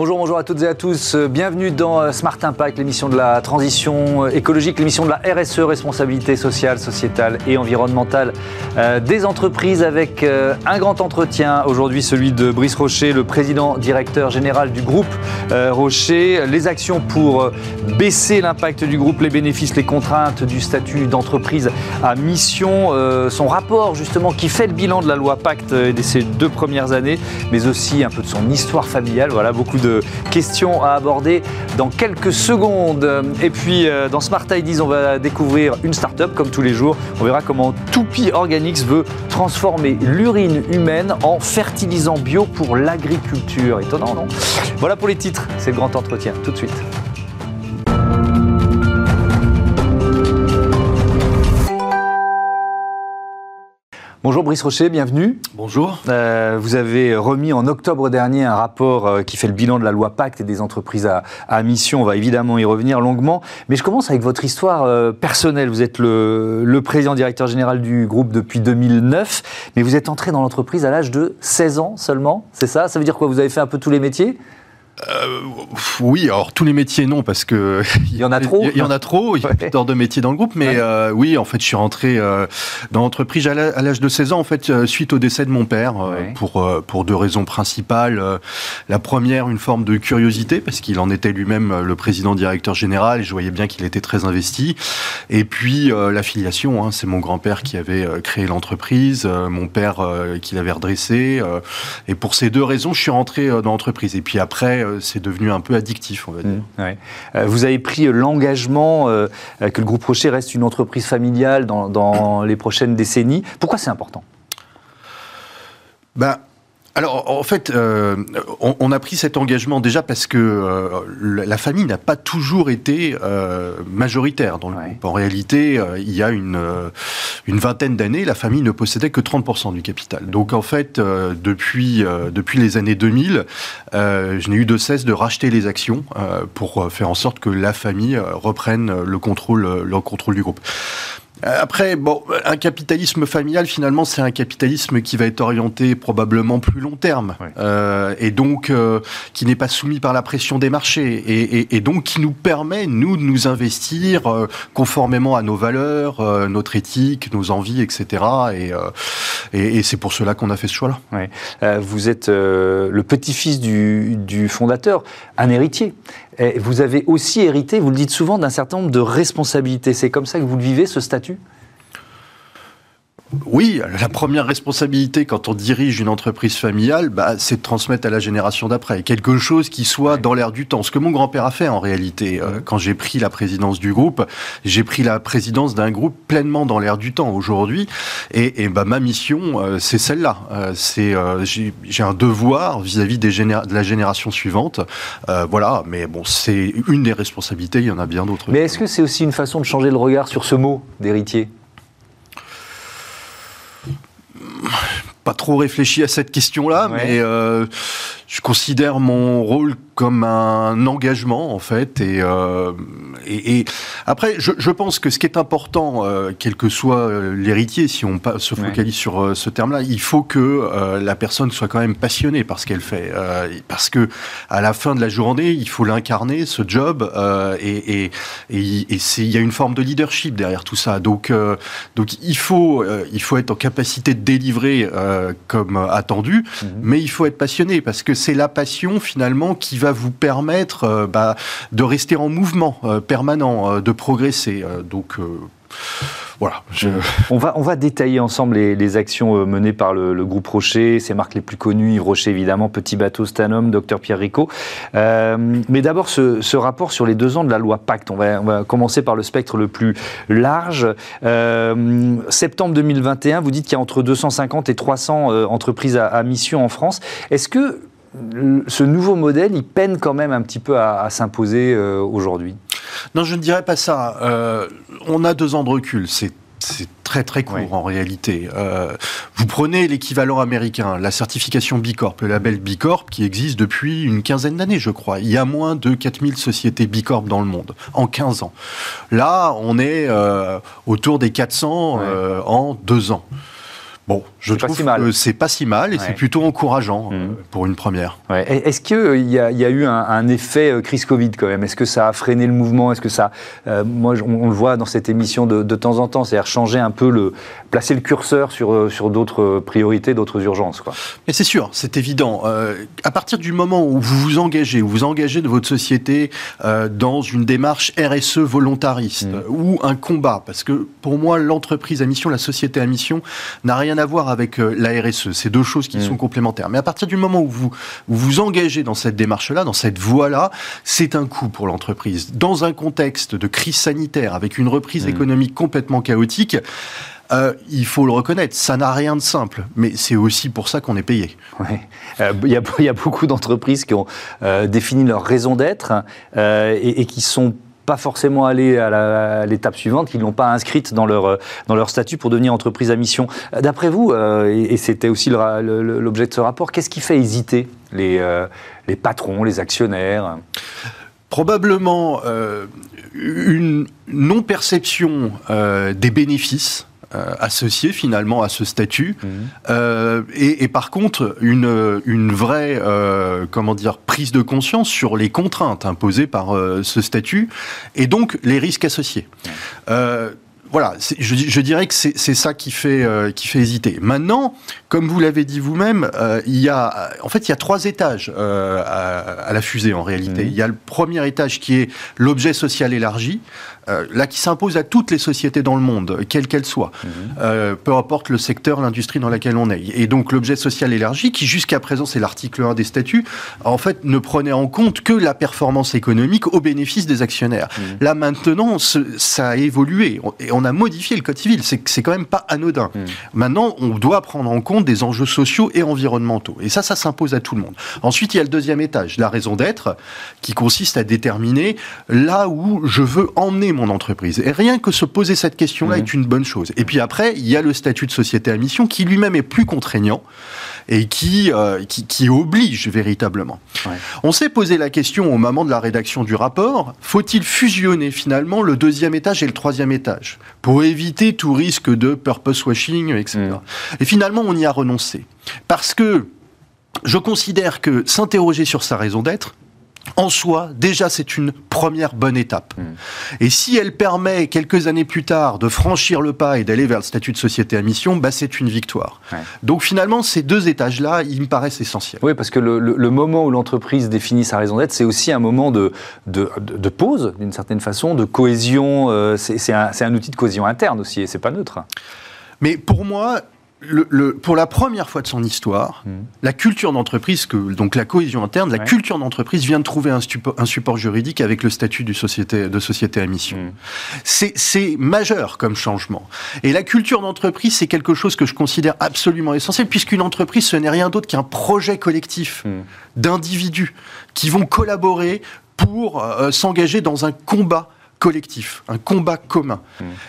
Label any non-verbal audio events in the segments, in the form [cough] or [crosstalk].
Bonjour, bonjour à toutes et à tous. Bienvenue dans euh, Smart Impact, l'émission de la transition euh, écologique, l'émission de la RSE, responsabilité sociale, sociétale et environnementale euh, des entreprises avec un grand entretien. Aujourd'hui, celui de Brice Rocher, le président directeur général du groupe Rocher. Les actions pour baisser l'impact du groupe, les bénéfices, les contraintes du statut d'entreprise à mission. Son rapport, justement, qui fait le bilan de la loi Pacte de ces deux premières années, mais aussi un peu de son histoire familiale. Voilà, beaucoup de questions à aborder dans quelques secondes. Et puis euh, dans Smart Ideas, on va découvrir une start-up comme tous les jours. On verra comment Toupie Organics veut transformer l'urine humaine en fertilisant bio pour l'agriculture. Étonnant, non? Voilà pour les titres. C'est le grand entretien. Tout de suite. Bonjour Brice Rocher, bienvenue. Bonjour. Euh, vous avez remis en octobre dernier un rapport euh, qui fait le bilan de la loi Pacte et des entreprises à, mission. On va évidemment y revenir longuement. Mais je commence avec votre histoire euh, personnelle. Vous êtes le, le, président directeur général du groupe depuis 2009, mais vous êtes entré dans l'entreprise à l'âge de 16 ans seulement. C'est ça? Ça veut dire quoi? Vous avez fait un peu tous les métiers? Euh, oui, alors tous les métiers non, parce que [laughs] il y en a trop. Il y en a trop. Il y a plusieurs de métiers dans le groupe, mais euh, oui, en fait, je suis rentré euh, dans l'entreprise à l'âge de 16 ans, en fait, suite au décès de mon père, pour pour deux raisons principales. la première, une forme de curiosité, parce qu'il en était lui-même le président directeur général, et je voyais bien qu'il était très investi. Et puis l'affiliation, hein, c'est mon grand-père qui avait créé l'entreprise, mon père qui l'avait redressé, et pour ces deux raisons, je suis rentré dans l'entreprise. Et puis après euh, c'est devenu un peu addictif, on va dire. Mmh, euh, vous avez pris euh, l'engagement que le groupe Rocher reste une entreprise familiale dans, dans les prochaines décennies. Pourquoi c'est important? Ben, alors, en fait, euh, on, a pris cet engagement déjà parce que euh, la famille n'a pas toujours été euh, majoritaire dans le groupe. En réalité, il y a une, une vingtaine d'années, la famille ne possédait que 30% du capital. Donc, en fait, depuis, depuis les années 2000, je n'ai eu de cesse de racheter les actions pour faire en sorte que la famille reprenne le contrôle, le contrôle du groupe. Euh, après, bon, un capitalisme familial, finalement, c'est un capitalisme qui va être orienté probablement plus long terme, euh, et donc euh, qui n'est pas soumis par la pression des marchés, et, et, donc qui nous permet, nous, de nous investir euh, conformément à nos valeurs, euh, notre éthique, nos envies, etc. Et, et c'est pour cela qu'on a fait ce choix-là. Ouais. vous êtes le petit-fils du, du fondateur, un héritier. Vous avez aussi hérité, vous le dites souvent, d'un certain nombre de responsabilités. C'est comme ça que vous le vivez, ce statut? Oui, la première responsabilité quand on dirige une entreprise familiale, bah, c'est de transmettre à la génération d'après quelque chose qui soit dans l'air du temps. Ce que mon grand-père a fait en réalité, euh, quand j'ai pris la présidence du groupe, j'ai pris la présidence d'un groupe pleinement dans l'air du temps aujourd'hui. Et, et bah, ma mission, euh, c'est celle-là. Euh, c'est j'ai un devoir vis-à-vis des de la génération suivante. voilà, mais bon, c'est une des responsabilités. Il y en a bien d'autres. Mais est-ce que c'est aussi une façon de changer le regard sur ce mot d'héritier? Pas trop réfléchi à cette question-là, mais euh, je considère mon rôle comme un engagement en fait et, euh, et, après je, je, pense que ce qui est important euh, quel que soit euh, l'héritier si on se focalise sur euh, ce terme-là il faut que euh, la personne soit quand même passionnée par ce qu'elle fait. Parce que à la fin de la journée il faut l'incarner ce job et, et, et, il y a une forme de leadership derrière tout ça. Donc donc il faut il faut être en capacité de délivrer comme attendu mhm. mais il faut être passionné parce que c'est la passion finalement qui va vous permettre bah, de rester en mouvement euh, permanent, euh, de progresser. donc voilà. On, va, on va détailler ensemble les, actions menées par le, groupe Rocher, ses marques les plus connues, Yves Rocher évidemment, Petit Bateau, Stanum, Docteur Pierre Rico. mais d'abord, ce, rapport sur les deux ans de la loi Pacte. On va, commencer par le spectre le plus large. septembre 2021, vous dites qu'il y a entre 250 et 300 entreprises à mission en France. Est-ce que ce nouveau modèle, il peine quand même un petit peu à, s'imposer euh, aujourd'hui Non, je ne dirais pas ça. Euh, on a deux ans de recul. C'est très très court en réalité. Euh, vous prenez l'équivalent américain, la certification B Corp, le label B Corp qui existe depuis une quinzaine d'années je crois. Il y a moins de 4000 sociétés B Corp dans le monde en 15 ans. Là, on est autour des 400 en deux ans. Bon, Je trouve que c'est pas si mal et c'est plutôt encourageant euh, mmh. pour une première. Est-ce qu'il y, a eu un, effet euh, crise Covid quand même? Est-ce que ça a freiné le mouvement? Est-ce que ça, euh, moi, on, le voit dans cette émission de, de temps en temps, c'est-à-dire changer un peu le, placer le curseur sur sur d'autres priorités, d'autres urgences, quoi? Mais c'est sûr, c'est évident. à partir du moment où vous vous engagez, où vous engagez de votre société dans une démarche RSE volontariste mmh. ou un combat, parce que pour moi, l'entreprise à mission, la société à mission, n'a rien à voir avec euh, la RSE. C'est deux choses qui mm. sont complémentaires. Mais à partir du moment où vous vous, engagez dans cette démarche-là, dans cette voie-là, c'est un coût pour l'entreprise. Dans un contexte de crise sanitaire, avec une reprise mm. économique complètement chaotique, euh, il faut le reconnaître, ça n'a rien de simple, mais c'est aussi pour ça qu'on est payé. Euh, il, y a, beaucoup d'entreprises qui ont défini leur raison d'être et, et, qui sont pas forcément aller à l'étape suivante, qu'ils n'ont pas inscrite dans leur, dans leur statut pour devenir entreprise à mission. D'après vous, euh, et, c'était aussi l'objet de ce rapport, qu'est-ce qui fait hésiter les, euh, les patrons, les actionnaires? Probablement euh, une non-perception des bénéfices euh, associé finalement à ce statut. Mhm. Euh, et, par contre, une, une vraie euh, comment dire, prise de conscience sur les contraintes imposées par ce statut et donc les risques associés voilà, je, je, dirais que c'est ça qui fait, qui fait hésiter. Maintenant, comme vous l'avez dit vous-même, il y a, en fait, il y a trois étages à, la fusée en réalité. Mhm. Il y a le premier étage qui est l'objet social élargi, euh, là qui s'impose à toutes les sociétés dans le monde, quelles qu'elles soient, mhm. euh, peu importe le secteur, l'industrie dans laquelle on est. Et donc l'objet social élargi, qui jusqu'à présent c'est l'article 1 des statuts, en fait ne prenait en compte que la performance économique au bénéfice des actionnaires. Mhm. Là maintenant, ça a évolué et on a modifié le code civil. C'est quand même pas anodin. Mhm. Maintenant, on doit prendre en compte des enjeux sociaux et environnementaux. Et ça, ça s'impose à tout le monde. Ensuite, il y a le deuxième étage, la raison d'être, qui consiste à déterminer là où je veux emmener mon entreprise Et rien que se poser cette question-là est une bonne chose. Et puis après, il y a le statut de société à mission qui lui-même est plus contraignant et qui, euh, qui, oblige véritablement. On s'est posé la question au moment de la rédaction du rapport, faut-il fusionner finalement le deuxième étage et le troisième étage pour éviter tout risque de purpose washing, etc. Mm. Et finalement, on y a renoncé. Parce que je considère que s'interroger sur sa raison d'être, en soi, déjà, c'est une première bonne étape. Hmm. Et si elle permet, quelques années plus tard, de franchir le pas et d'aller vers le statut de société à mission, bah, c'est une victoire. Donc finalement, ces deux étages-là, ils me paraissent essentiels. Oui, parce que le, moment où l'entreprise définit sa raison d'être, c'est aussi un moment de, de, pause, d'une certaine façon, de cohésion. Euh, c'est un, un outil de cohésion interne aussi, et c'est pas neutre. Mais pour moi, le, pour la première fois de son histoire, mmh. la culture d'entreprise, donc la cohésion interne, la culture d'entreprise vient de trouver un, un, support juridique avec le statut de société, de société à mission. Mmh. C'est majeur comme changement. Et la culture d'entreprise, c'est quelque chose que je considère absolument essentiel, puisqu'une entreprise, ce n'est rien d'autre qu'un projet collectif mmh. d'individus qui vont collaborer pour euh, s'engager dans un combat collectif, un combat commun.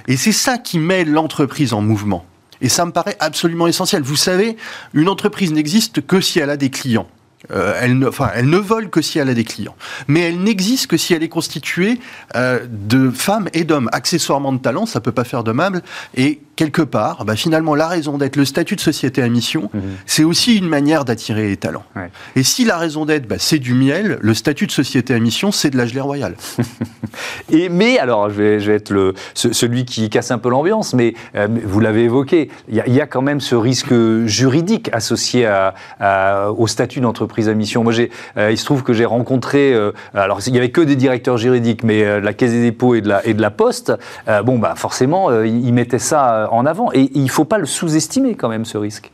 Et c'est ça qui met l'entreprise en mouvement. Et ça me paraît absolument essentiel. Vous savez, une entreprise n'existe que si elle a des clients. Euh, elle, ne, enfin, elle ne vole que si elle a des clients. Mais elle n'existe que si elle est constituée euh, de femmes et d'hommes. Accessoirement de talent, ça peut pas faire de mal. Et quelque part, bah, finalement, la raison d'être, le statut de société à mission, mhm. c'est aussi une manière d'attirer les talents. Et si la raison d'être, bah, c'est du miel, le statut de société à mission, c'est de la gelée royale. [laughs] Et, mais, alors, je vais, je vais être le, celui qui casse un peu l'ambiance, mais euh, vous l'avez évoqué, il y, a quand même ce risque juridique associé à, au statut d'entreprise à mission. Moi, euh, il se trouve que j'ai rencontré, euh, alors il n'y avait que des directeurs juridiques, mais la Caisse des dépôts et de la, et de la Poste, bon, bah, forcément, ils mettaient ça euh, en avant. Et il ne faut pas le sous-estimer quand même, ce risque.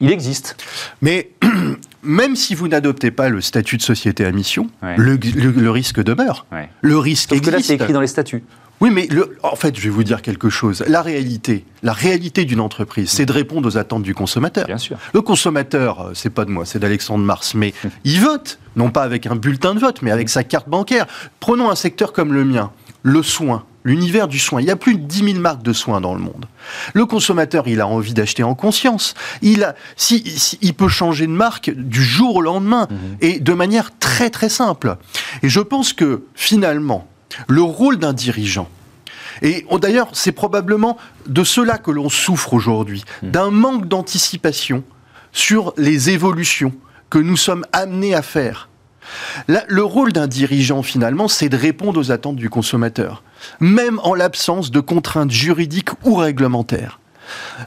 Il existe. Mais [clears throat] même si vous n'adoptez pas le statut de société à mission, le, risque demeure. Le risque Sauf que là, c'est écrit dans les statuts. Oui, mais en fait, je vais vous dire quelque chose. La réalité, la réalité d'une entreprise, c'est de répondre aux attentes du consommateur. Bien sûr. Le consommateur, euh, c'est pas de moi, c'est d'Alexandre Mars, mais [laughs] il vote, non pas avec un bulletin de vote, mais avec sa carte bancaire. Prenons un secteur comme le mien, le soin l'univers du soin. Il y a plus de 10 000 marques de soins dans le monde. Le consommateur, il a envie d'acheter en conscience. Il, a, si, il peut changer de marque du jour au lendemain mhm. et de manière très très simple. Et je pense que finalement, le rôle d'un dirigeant, Et d'ailleurs, c'est probablement de cela que l'on souffre aujourd'hui, hmm. d'un manque d'anticipation sur les évolutions que nous sommes amenés à faire. le rôle d'un dirigeant, finalement, c'est de répondre aux attentes du consommateur, même en l'absence de contraintes juridiques ou réglementaires.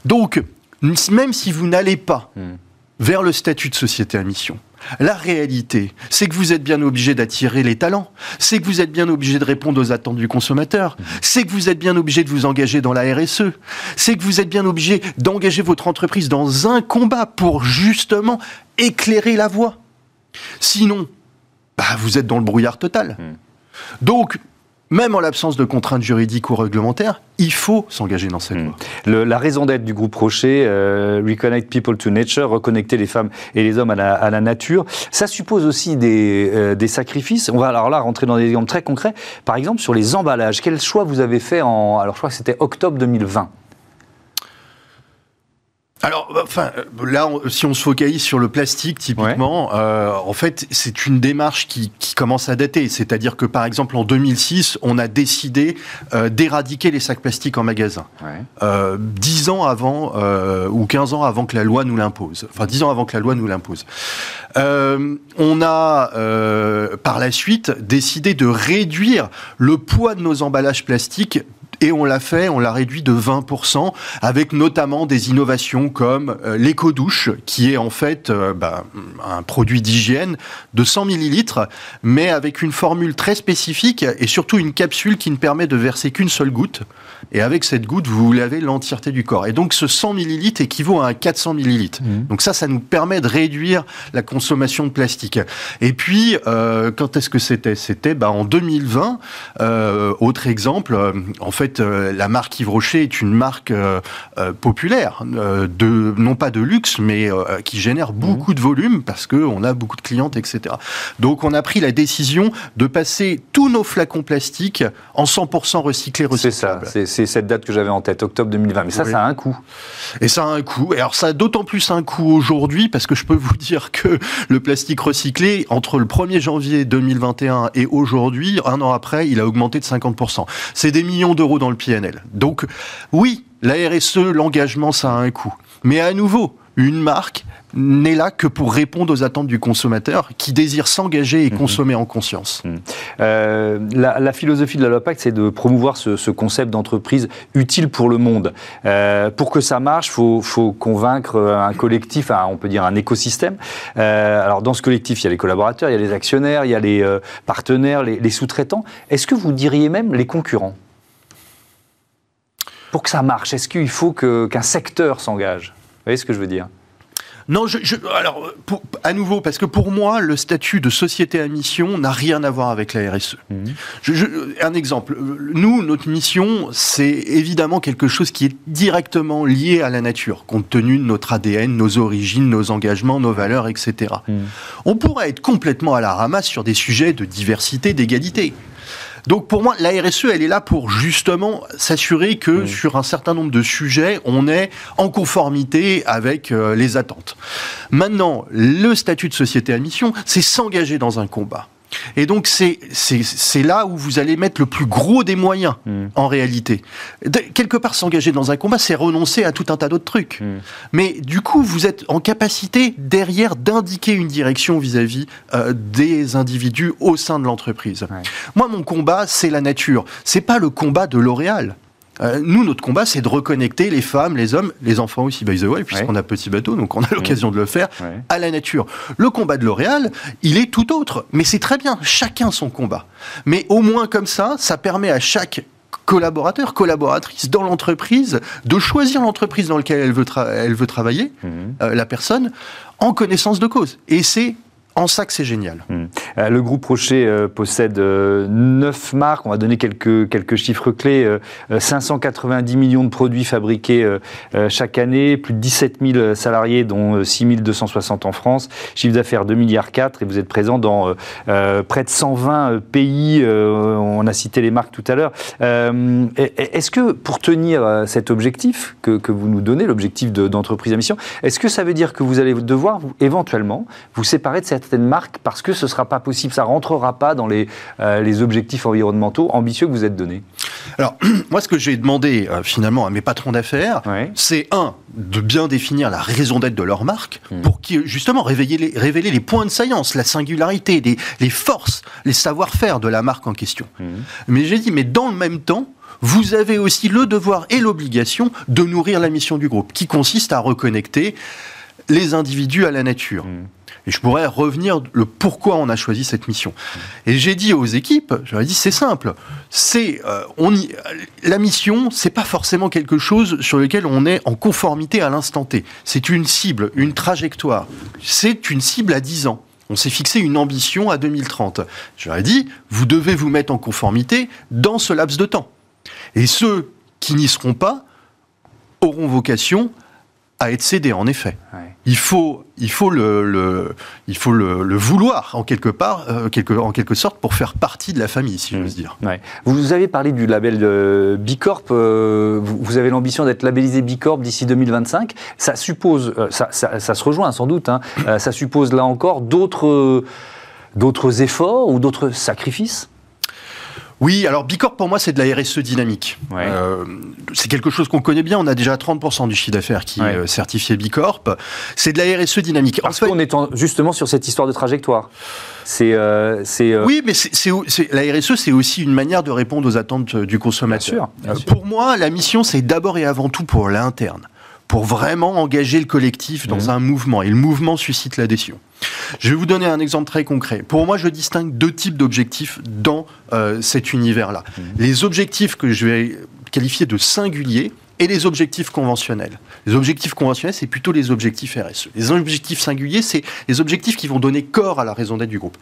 Donc, même si vous n'allez pas hmm. vers le statut de société à mission, la réalité, c'est que vous êtes bien obligé d'attirer les talents, c'est que vous êtes bien obligé de répondre aux attentes du consommateur, hmm. c'est que vous êtes bien obligé de vous engager dans la RSE, c'est que vous êtes bien obligé d'engager votre entreprise dans un combat pour justement éclairer la voie. Sinon, bah, vous êtes dans le brouillard total. Hmm. Donc, même en l'absence de contraintes juridiques ou réglementaires, il faut s'engager dans cette hmm. voie. la raison d'être du groupe Rocher, euh, Reconnect People to Nature, reconnecter les femmes et les hommes à la, nature, ça suppose aussi des, euh, des, sacrifices. On va alors là rentrer dans des exemples très concrets. Par exemple, sur les emballages, quel choix vous avez fait en, alors je crois que c'était octobre 2020 alors, euh, enfin, euh, là, si on se focalise sur le plastique, typiquement, euh, en fait, c'est une démarche qui, commence à dater. C'est-à-dire que, par exemple, en 2006, on a décidé d'éradiquer les sacs plastiques en magasin. Dix ans avant, ou 15 ans avant que la loi nous l'impose. Enfin, dix ans avant que la loi nous l'impose. on a, par la suite, décidé de réduire le poids de nos emballages plastiques et on l'a fait, on l'a réduit de 20%, avec notamment des innovations comme euh, l'éco-douche, qui est en fait euh, bah, un produit d'hygiène de 100 millilitres, mais avec une formule très spécifique et surtout une capsule qui ne permet de verser qu'une seule goutte. Et avec cette goutte, vous lavez l'entièreté du corps. Et donc ce 100 millilitres équivaut à un 400 millilitres. Mmh. Donc ça, ça nous permet de réduire la consommation de plastique. Et puis, euh, quand est-ce que c'était? C'était bah, en 2020. autre exemple, en fait, euh, la marque Yves Rocher est une marque euh, euh, populaire, de, non pas de luxe, mais qui génère beaucoup de volume parce qu'on a beaucoup de clientes, etc. Donc, on a pris la décision de passer tous nos flacons plastiques en 100% recyclés, recyclables. C'est ça, c'est cette date que j'avais en tête, octobre 2020. Mais ça, ça a un coût. Et ça a un coût. Et alors, ça a d'autant plus un coût aujourd'hui parce que je peux [laughs] vous dire que le plastique recyclé, entre le 1er janvier 2021 et aujourd'hui, un an après, il a augmenté de 50%. C'est des millions d'euros dans le PNL. Donc oui, la RSE, l'engagement, ça a un coût. Mais à nouveau, une marque n'est là que pour répondre aux attentes du consommateur qui désire s'engager et mhm. consommer en conscience. Mhm. Euh, la, philosophie de la loi Pacte, c'est de promouvoir ce, concept d'entreprise utile pour le monde. Euh, pour que ça marche, il faut, convaincre un collectif, on peut dire un écosystème. Euh, alors dans ce collectif, il y a les collaborateurs, il y a les actionnaires, il y a les partenaires, les, sous-traitants. Est-ce que vous diriez même les concurrents? Pour que ça marche, est-ce qu'il faut qu'un secteur s'engage? Vous voyez ce que je veux dire? Non, je, alors, à nouveau, parce que pour moi, le statut de société à mission n'a rien à voir avec la RSE. Mhm. un exemple. Nous, notre mission, c'est évidemment quelque chose qui est directement lié à la nature, compte tenu de notre ADN, nos origines, nos engagements, nos valeurs, etc. Mhm. On pourrait être complètement à la ramasse sur des sujets de diversité, d'égalité. Donc pour moi, la RSE, elle est là pour justement s'assurer que sur un certain nombre de sujets, on est en conformité avec euh, les attentes. Maintenant, le statut de société à mission, c'est s'engager dans un combat. Et donc c'est là où vous allez mettre le plus gros des moyens hmm. en réalité. quelque part s'engager dans un combat, c'est renoncer à tout un tas d'autres trucs. Hmm. Mais du coup, vous êtes en capacité derrière d'indiquer une direction vis-à-vis euh, des individus au sein de l'entreprise. Moi, mon combat, c'est la nature. C'est pas le combat de L'Oréal. Euh, nous, notre combat, c'est de reconnecter les femmes, les hommes, les enfants aussi, by the way, puisqu'on a petit bateau, donc on a l'occasion de le faire, à la nature. Le combat de L'Oréal, il est tout autre, mais c'est très bien, chacun son combat. Mais au moins comme ça, ça permet à chaque collaborateur, collaboratrice dans l'entreprise, de choisir l'entreprise dans laquelle elle veut, elle veut travailler, mhm. euh, la personne, en connaissance de cause. Et c'est en que c'est génial. Hmm. Euh, le groupe Rocher euh, possède euh, neuf marques. On va donner quelques, quelques chiffres clés. 590 millions de produits fabriqués chaque année, plus de 17 000 salariés, dont 6 260 en France. Chiffre d'affaires 2 milliards 4 et vous êtes présent dans près de 120 pays. on a cité les marques tout à l'heure. est-ce que pour tenir cet objectif que, que vous nous donnez, l'objectif d'entreprise à mission, est-ce que ça veut dire que vous allez devoir éventuellement vous séparer de cette certaines marques parce que ce ne sera pas possible, ça ne rentrera pas dans les, les objectifs environnementaux ambitieux que vous êtes donnés Alors, [clears throat] moi, ce que j'ai demandé finalement à mes patrons d'affaires, c'est un, de bien définir la raison d'être de leur marque hmm. pour qui, justement révéler les, révéler les points de saillance, la singularité, les, les forces, les savoir-faire de la marque en question. Hmm. Mais j'ai dit, mais dans le même temps, vous avez aussi le devoir et l'obligation de nourrir la mission du groupe, qui consiste à reconnecter les individus à la nature. Hmm. Et je pourrais revenir le pourquoi on a choisi cette mission. Et j'ai dit aux équipes, j'aurais dit c'est simple, c'est euh, on y, la mission, c'est pas forcément quelque chose sur lequel on est en conformité à l'instant T. C'est une cible, une trajectoire. C'est une cible à 10 ans. On s'est fixé une ambition à 2030. J'aurais dit, vous devez vous mettre en conformité dans ce laps de temps. Et ceux qui n'y seront pas auront vocation à être cédés, en effet. Il faut, il faut, le, il faut le, vouloir, en quelque part, euh, quelque, en quelque sorte, pour faire partie de la famille, si j'ose dire. Vous avez parlé du label de Bicorp. Euh, vous avez l'ambition d'être labellisé Bicorp d'ici 2025. Ça suppose, euh, ça, ça, se rejoint sans doute, hein, ça suppose là encore d'autres d'autres efforts ou d'autres sacrifices? Oui, alors Bicorp pour moi c'est de la RSE dynamique. Euh, c'est quelque chose qu'on connaît bien. On a déjà 30% du chiffre d'affaires qui est euh, certifié Bicorp. C'est de la RSE dynamique. Parce qu'on est justement sur cette histoire de trajectoire. C'est, euh, Oui, mais c'est, la RSE, c'est aussi une manière de répondre aux attentes du consommateur. Pour moi, la mission, c'est d'abord et avant tout pour l'interne pour vraiment engager le collectif dans mmh. un mouvement. Et le mouvement suscite l'adhésion. Je vais vous donner un exemple très concret. Pour moi, je distingue deux types d'objectifs dans euh, cet univers-là. Mmh. Les objectifs que je vais qualifier de singuliers, et les objectifs conventionnels. Les objectifs conventionnels, c'est plutôt les objectifs RSE. Les objectifs singuliers, c'est les objectifs qui vont donner corps à la raison d'être du groupe.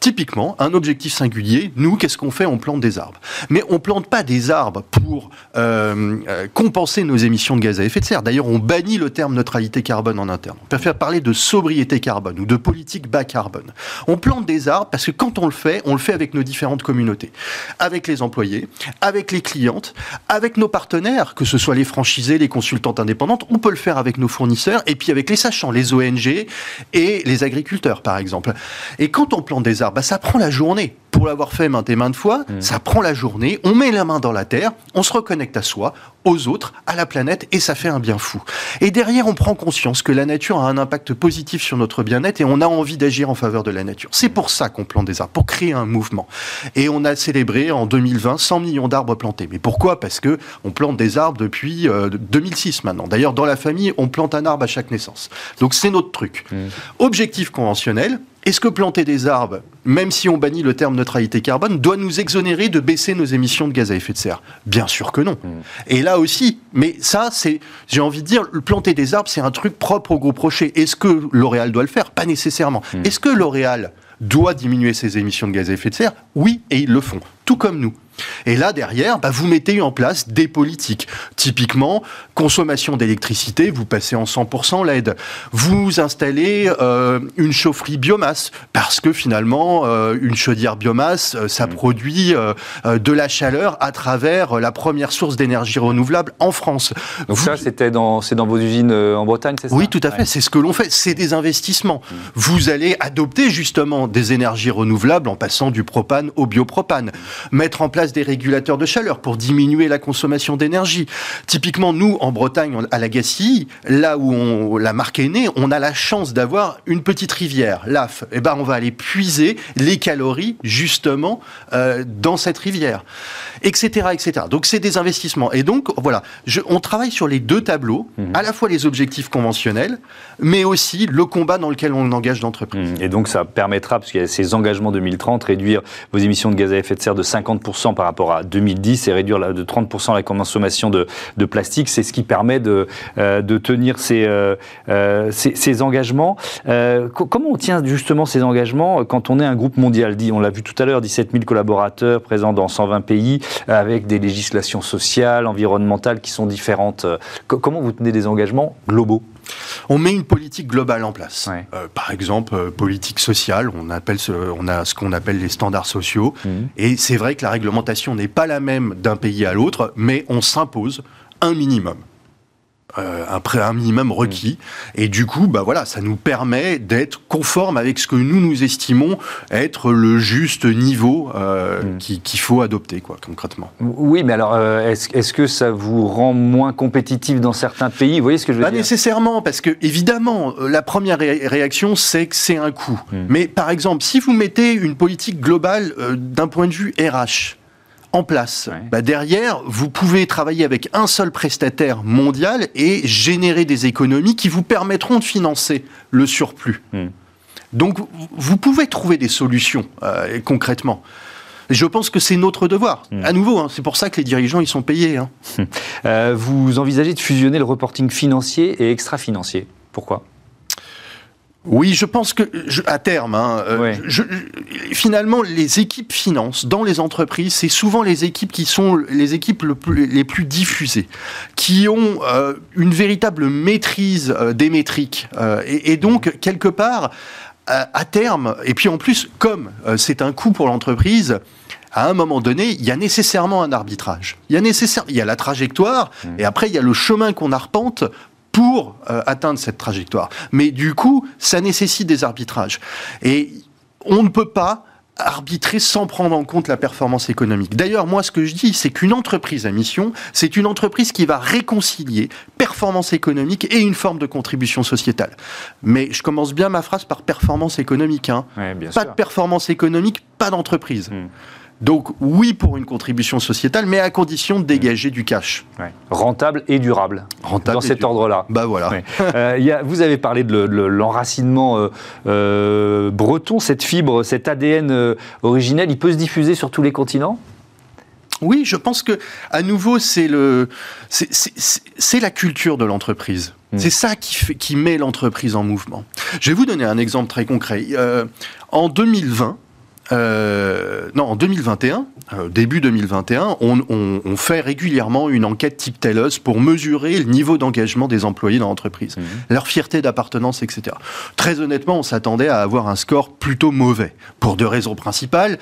Typiquement, un objectif singulier, nous, qu'est-ce qu'on fait? On plante des arbres. Mais on plante pas des arbres pour euh, euh, compenser nos émissions de gaz à effet de serre. D'ailleurs, on bannit le terme neutralité carbone en interne. On préfère parler de sobriété carbone ou de politique bas carbone. On plante des arbres parce que quand on le fait, on le fait avec nos différentes communautés, avec les employés, avec les clientes, avec nos partenaires, que ce soit les franchisés, les consultantes indépendantes, on peut le faire avec nos fournisseurs et puis avec les sachants, les ONG et les agriculteurs, par exemple. Et quand on plante des arbres, bah, ça prend la journée pour l'avoir fait maintes et maintes fois, mmh. ça prend la journée, on met la main dans la terre, on se reconnecte à soi, aux autres, à la planète, et ça fait un bien fou. Et derrière, on prend conscience que la nature a un impact positif sur notre bien-être et on a envie d'agir en faveur de la nature. C'est pour ça qu'on plante des arbres, pour créer un mouvement. Et on a célébré en 2020 100 millions d'arbres plantés. Mais pourquoi? Parce que on plante des arbres depuis 2006 euh, maintenant. D'ailleurs, dans la famille, on plante un arbre à chaque naissance. Donc c'est notre truc. Mmh. Objectif conventionnel, est-ce que planter des arbres, même si on bannit le terme neutralité carbone, doit nous exonérer de baisser nos émissions de gaz à effet de serre? Bien sûr que non. Hmm. Et là aussi, mais ça, c'est, j'ai envie de dire, planter des arbres, c'est un truc propre au groupe Rocher. Est-ce que L'Oréal doit le faire? Pas nécessairement. Hmm. Est-ce que L'Oréal doit diminuer ses émissions de gaz à effet de serre? Oui, et ils le font, tout comme nous. Et là, derrière, bah, vous mettez en place des politiques. Typiquement, consommation d'électricité, vous passez en 100% LED. Vous installez euh, une chaufferie biomasse, parce que finalement, euh, une chaudière biomasse, euh, ça mmh. produit de la chaleur à travers la première source d'énergie renouvelable en France. Donc ça, c'était dans, c'est dans vos usines en Bretagne, c'est ça? Oui, tout à fait. C'est ce que l'on fait. C'est des investissements. Mmh. Vous allez adopter justement des énergies renouvelables en passant du propane au biopropane. Mettre en place des régulateurs de chaleur pour diminuer la consommation d'énergie. Typiquement, nous, en Bretagne, à la Gacilly, là où on, la marque est née, on a la chance d'avoir une petite rivière, l'AF. Et eh ben, on va aller puiser les calories, justement, euh, dans cette rivière, etc., etc. Donc, c'est des investissements. Et donc, voilà, je, on travaille sur les deux tableaux, mmh. à la fois les objectifs conventionnels, mais aussi le combat dans lequel on engage l'entreprise. Mmh. Et donc, ça permettra, parce qu'il y a ces engagements 2030, réduire vos émissions de gaz à effet de serre de 50% par rapport à 2010 et réduire de 30% la consommation de, plastique. C'est ce qui permet de, euh, de tenir ces, euh, euh, engagements. comment on tient justement ces engagements quand on est un groupe mondial? On l'a vu tout à l'heure, 17 000 collaborateurs présents dans 120 pays avec des législations sociales, environnementales qui sont différentes. comment vous tenez des engagements globaux? On met une politique globale en place. Euh, par exemple, euh, politique sociale, on, appelle on a ce qu'on appelle les standards sociaux. Mhm. Et c'est vrai que la réglementation n'est pas la même d'un pays à l'autre, mais on s'impose un minimum. Euh, un, un minimum requis. Et du coup, bah voilà, ça nous permet d'être conforme avec ce que nous nous estimons être le juste niveau euh, mm. qu'il faut adopter, quoi, concrètement. Oui, mais alors, euh, est-ce que ça vous rend moins compétitif dans certains pays? Vous voyez ce que je veux Pas dire? nécessairement, parce que évidemment, la première réaction, c'est que c'est un coût. Mm. Mais par exemple, si vous mettez une politique globale d'un point de vue RH, en place. Bah, derrière, vous pouvez travailler avec un seul prestataire mondial et générer des économies qui vous permettront de financer le surplus. Hmm. Donc, vous pouvez trouver des solutions euh, concrètement. Je pense que c'est notre devoir. Hmm. À nouveau, hein, c'est pour ça que les dirigeants ils sont payés. Hein. [laughs] Euh, vous envisagez de fusionner le reporting financier et extra-financier. Pourquoi? Oui, je pense que à terme, hein, euh, finalement, les équipes finance dans les entreprises, c'est souvent les équipes qui sont les équipes les plus diffusées, qui ont euh, une véritable maîtrise euh, des métriques, et, donc quelque part, à terme, et puis en plus, comme c'est un coût pour l'entreprise, à un moment donné, il y a nécessairement un arbitrage. Il y a, nécessaire, il y a la trajectoire, mmh. et après, il y a le chemin qu'on arpente pour euh, atteindre cette trajectoire. Mais du coup, ça nécessite des arbitrages. Et on ne peut pas arbitrer sans prendre en compte la performance économique. D'ailleurs, moi, ce que je dis, c'est qu'une entreprise à mission, c'est une entreprise qui va réconcilier performance économique et une forme de contribution sociétale. Mais je commence bien ma phrase par performance économique. Hein. pas de performance économique, pas d'entreprise. Hmm. Donc oui pour une contribution sociétale, mais à condition de dégager du cash. Rentable et durable. Rentable dans cet ordre-là. Bah voilà. Euh, vous avez parlé de l'enracinement euh, euh, breton, cette fibre, cet ADN originel, il peut se diffuser sur tous les continents? Oui, je pense que à nouveau c'est le c'est la culture de l'entreprise. Hmm. C'est ça qui, fait, qui met l'entreprise en mouvement. Je vais vous donner un exemple très concret. en 2020, euh, non, en 2021, euh, début 2021, on, fait régulièrement une enquête type TELOS pour mesurer le niveau d'engagement des employés dans l'entreprise, mhm. leur fierté d'appartenance, etc. Très honnêtement, on s'attendait à avoir un score plutôt mauvais, pour deux raisons principales.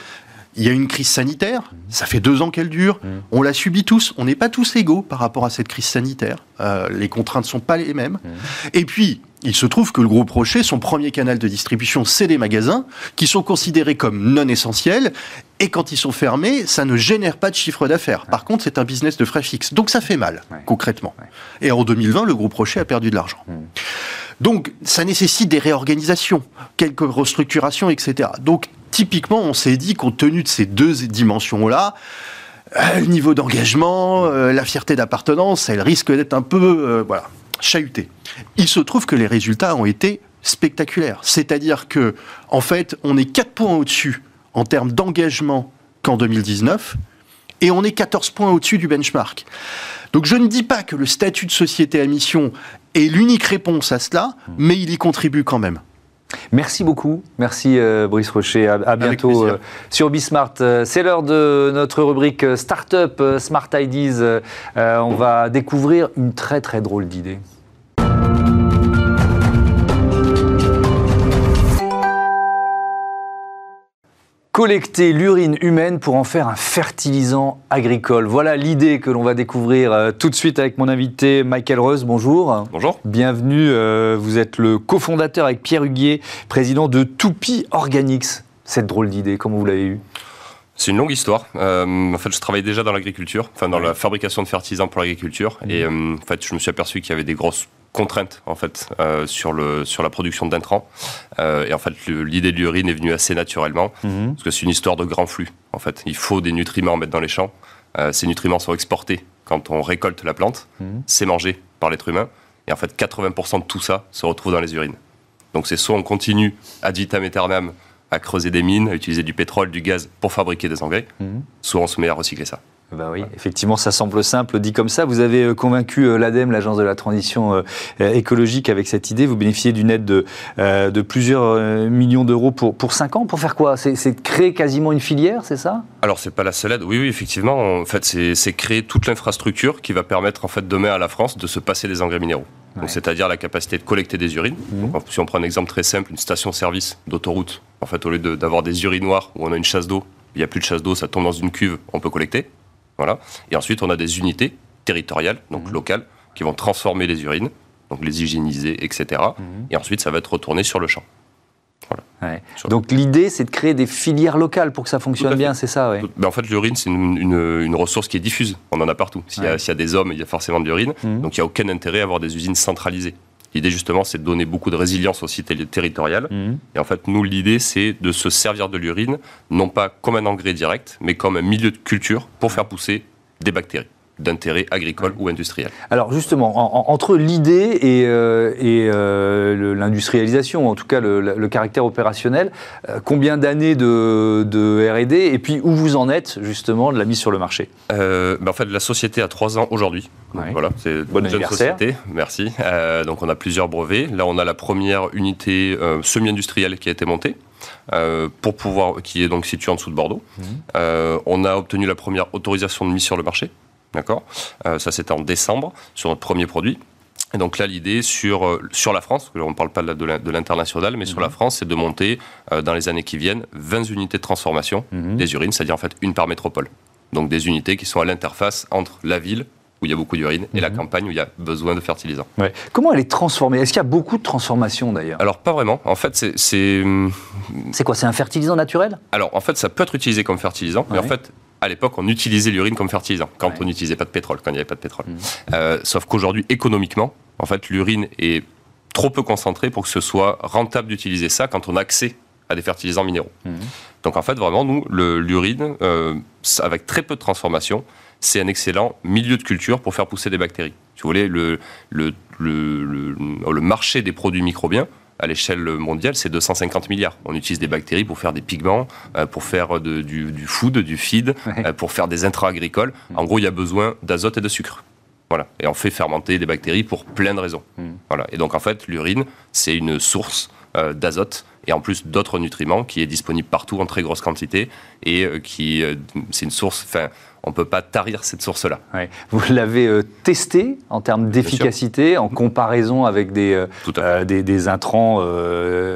Il y a une crise sanitaire, ça fait deux ans qu'elle dure, mhm. on la subit tous, on n'est pas tous égaux par rapport à cette crise sanitaire, euh, les contraintes ne sont pas les mêmes. Mhm. Et puis, il se trouve que le groupe Rocher, son premier canal de distribution, c'est des magasins qui sont considérés comme non essentiels. Et quand ils sont fermés, ça ne génère pas de chiffre d'affaires. Par contre, c'est un business de frais fixes. Donc ça fait mal, concrètement. Et en 2020, le groupe Rocher a perdu de l'argent. Hmm. Donc ça nécessite des réorganisations, quelques restructurations, etc. Donc typiquement, on s'est dit, compte tenu de ces deux dimensions-là, euh, le niveau d'engagement, euh, la fierté d'appartenance, elle risque d'être un peu... Euh, voilà chahuté. Il se trouve que les résultats ont été spectaculaires. C'est-à-dire que, en fait, on est 4 points au-dessus en termes d'engagement qu'en 2019, et on est 14 points au-dessus du benchmark. Donc je ne dis pas que le statut de société à mission est l'unique réponse à cela, mais il y contribue quand même. Merci beaucoup. Merci euh, Brice Rocher. À, bientôt euh, sur Bismart. Euh, c'est l'heure de notre rubrique Startup Smart Ideas. on va découvrir une très très drôle d'idée. Collecter l'urine humaine pour en faire un fertilisant agricole. Voilà l'idée que l'on va découvrir euh, tout de suite avec mon invité Michael Reus. Bonjour. Bonjour. Bienvenue. Euh, vous êtes le cofondateur avec Pierre Huguier, président de Toupie Organics. Cette drôle d'idée, comment vous l'avez eue? C'est une longue histoire. Euh, en fait, je travaillais déjà dans l'agriculture, enfin dans la fabrication de fertilisants pour l'agriculture, mmh. et en fait, je me suis aperçu qu'il y avait des grosses contraintes en fait euh, sur le sur la production d'intrants. Euh, et en fait l'idée de l'urine est venue assez naturellement. Mhm. parce que c'est une histoire de grand flux en fait. Il faut des nutriments à mettre dans les champs. Euh, ces nutriments sont exportés quand on récolte la plante. Mhm. c'est mangé par l'être humain. Et en fait 80% de tout ça se retrouve dans les urines. Donc c'est soit on continue ad vitam aeternam à creuser des mines à utiliser du pétrole du gaz pour fabriquer des engrais mhm. soit on se met à recycler ça bah oui, effectivement, ça semble simple dit comme ça. Vous avez euh, convaincu euh, l'ADEME, l'Agence de la transition euh, écologique, avec cette idée. Vous bénéficiez d'une aide de, de plusieurs millions d'euros pour, pour 5 ans. Pour faire quoi? C'est créer quasiment une filière, c'est ça? Alors, c'est pas la seule aide. Oui, oui, effectivement. En fait, c'est créer toute l'infrastructure qui va permettre, en fait, demain à la France de se passer des engrais minéraux. C'est-à-dire la capacité de collecter des urines. Mmh. si on prend un exemple très simple, une station-service d'autoroute, en fait, au lieu d'avoir des urinoirs où on a une chasse d'eau, il n'y a plus de chasse d'eau, ça tombe dans une cuve, on peut collecter. Voilà. Et ensuite, on a des unités territoriales, donc mhm. locales, qui vont transformer les urines, donc les hygiéniser, etc. Et ensuite, ça va être retourné sur le champ. Donc l'idée, c'est de créer des filières locales pour que ça fonctionne bien, c'est ça ouais. Ben, en fait, l'urine, c'est une, ressource qui est diffuse. On en a partout. S'il y, a des hommes, il y a forcément de l'urine. Mhm. Donc il n'y a aucun intérêt à avoir des usines centralisées. L'idée, justement, c'est de donner beaucoup de résilience aussi territoriale. Mhm. Et en fait, nous, l'idée, c'est de se servir de l'urine, non pas comme un engrais direct, mais comme un milieu de culture pour faire pousser des bactéries d'intérêt agricole ou industriel. Alors justement, entre l'idée et, euh, euh, l'industrialisation, en tout cas le, caractère opérationnel, euh, combien d'années de, R&D et puis où vous en êtes justement de la mise sur le marché? Ben, En fait, la société a trois ans aujourd'hui. Voilà, c'est une jeune société. Merci. donc on a plusieurs brevets. Là, on a la première unité semi-industrielle qui a été montée. pour pouvoir, qui est donc située en dessous de Bordeaux. Mmh. on a obtenu la première autorisation de mise sur le marché, D'accord euh, Ça, c'était en décembre, sur notre premier produit. Et donc là, l'idée sur, euh, sur la France, on ne parle pas de l'international, mais sur la mhm. France, c'est de monter euh, dans les années qui viennent 20 unités de transformation mhm. des urines, c'est-à-dire en fait une par métropole. Donc des unités qui sont à l'interface entre la ville où il y a beaucoup d'urine, et la mhm. campagne où il y a besoin de fertilisants. Comment elle est transformée? Est-ce qu'il y a beaucoup de transformation d'ailleurs? Alors pas vraiment. En fait, c'est... C'est quoi? C'est un fertilisant naturel? Alors en fait, ça peut être utilisé comme fertilisant, mais en fait, à l'époque, on utilisait l'urine comme fertilisant, quand on n'utilisait pas de pétrole, quand il n'y avait pas de pétrole. Mmh. Euh, sauf qu'aujourd'hui, économiquement, en fait, l'urine est trop peu concentrée pour que ce soit rentable d'utiliser ça quand on a accès à des fertilisants minéraux. Mmh. Donc en fait, vraiment, nous, l'urine, euh, avec très peu de transformation, c'est un excellent milieu de culture pour faire pousser des bactéries. Si vous voulez, le, le, le, le marché des produits microbiens, à l'échelle mondiale, c'est 250 milliards. On utilise des bactéries pour faire des pigments, euh, pour faire du, food, du feed, euh, pour faire des intra-agricoles. En gros, il y a besoin d'azote et de sucre. Voilà. Et on fait fermenter des bactéries pour plein de raisons. Hmm. Voilà. Et donc, en fait, l'urine, c'est une source euh, d'azote et en plus d'autres nutriments qui est disponible partout en très grosse quantité et qui, c'est une source, enfin, on ne peut pas tarir cette source-là. Vous l'avez euh, testé en termes d'efficacité, en comparaison avec des, euh, euh, des, intrants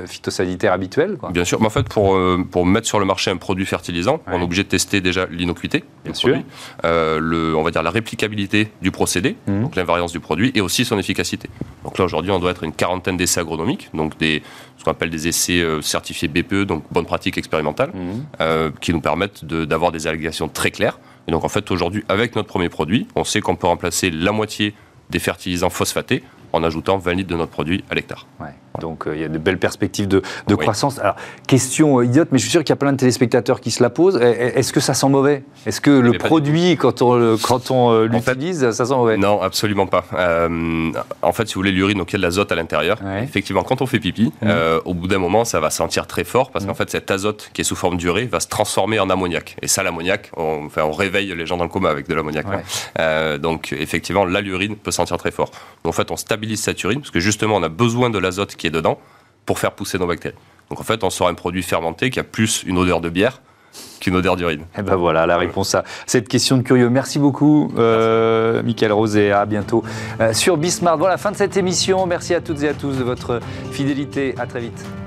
phytosanitaires habituels Bien sûr, mais en fait, pour, pour mettre sur le marché un produit fertilisant, on est obligé de tester déjà l'innocuité, Bien sûr. le, on va dire la réplicabilité du procédé, mmh. donc l'invariance du produit, et aussi son efficacité. Donc là, aujourd'hui, on doit être une quarantaine d'essais agronomiques, donc des, ce qu'on appelle des essais certifiés BPE, donc bonne pratique expérimentale, mmh. qui nous permettent d'avoir des allégations très claires. Et donc en fait aujourd'hui avec notre premier produit, on sait qu'on peut remplacer la moitié des fertilisants phosphatés en ajoutant 20 litres de notre produit à l'hectare. Donc euh, il y a de belles perspectives de, croissance. Alors, question euh, idiote, mais je suis sûr qu'il y a plein de téléspectateurs qui se la posent. Est-ce que ça sent mauvais? Est-ce que le produit, quand on, quand on euh, l'utilise, ça sent mauvais? Non, absolument pas. en fait, si vous voulez, l'urine, donc il y a de l'azote à l'intérieur. Effectivement, quand on fait pipi, mmh. au bout d'un moment, ça va sentir très fort parce qu'en mmh. fait, cet azote qui est sous forme d'urée va se transformer en ammoniac. Et ça, l'ammoniac, on, enfin, on réveille les gens dans le coma avec de l'ammoniac. Hein. donc, effectivement, là, l'urine peut sentir très fort. Donc, en fait, on stabilise cette urine parce que justement, on a besoin de l'azote qui est dedans pour faire pousser nos bactéries. Donc en fait, on sort un produit fermenté qui a plus une odeur de bière qu'une odeur d'urine. Et eh ben voilà la réponse à cette question de curieux. Merci beaucoup, euh, Michael Rosé. À bientôt euh, sur Bismarck. Voilà, fin de cette émission. Merci à toutes et à tous de votre fidélité. À très vite.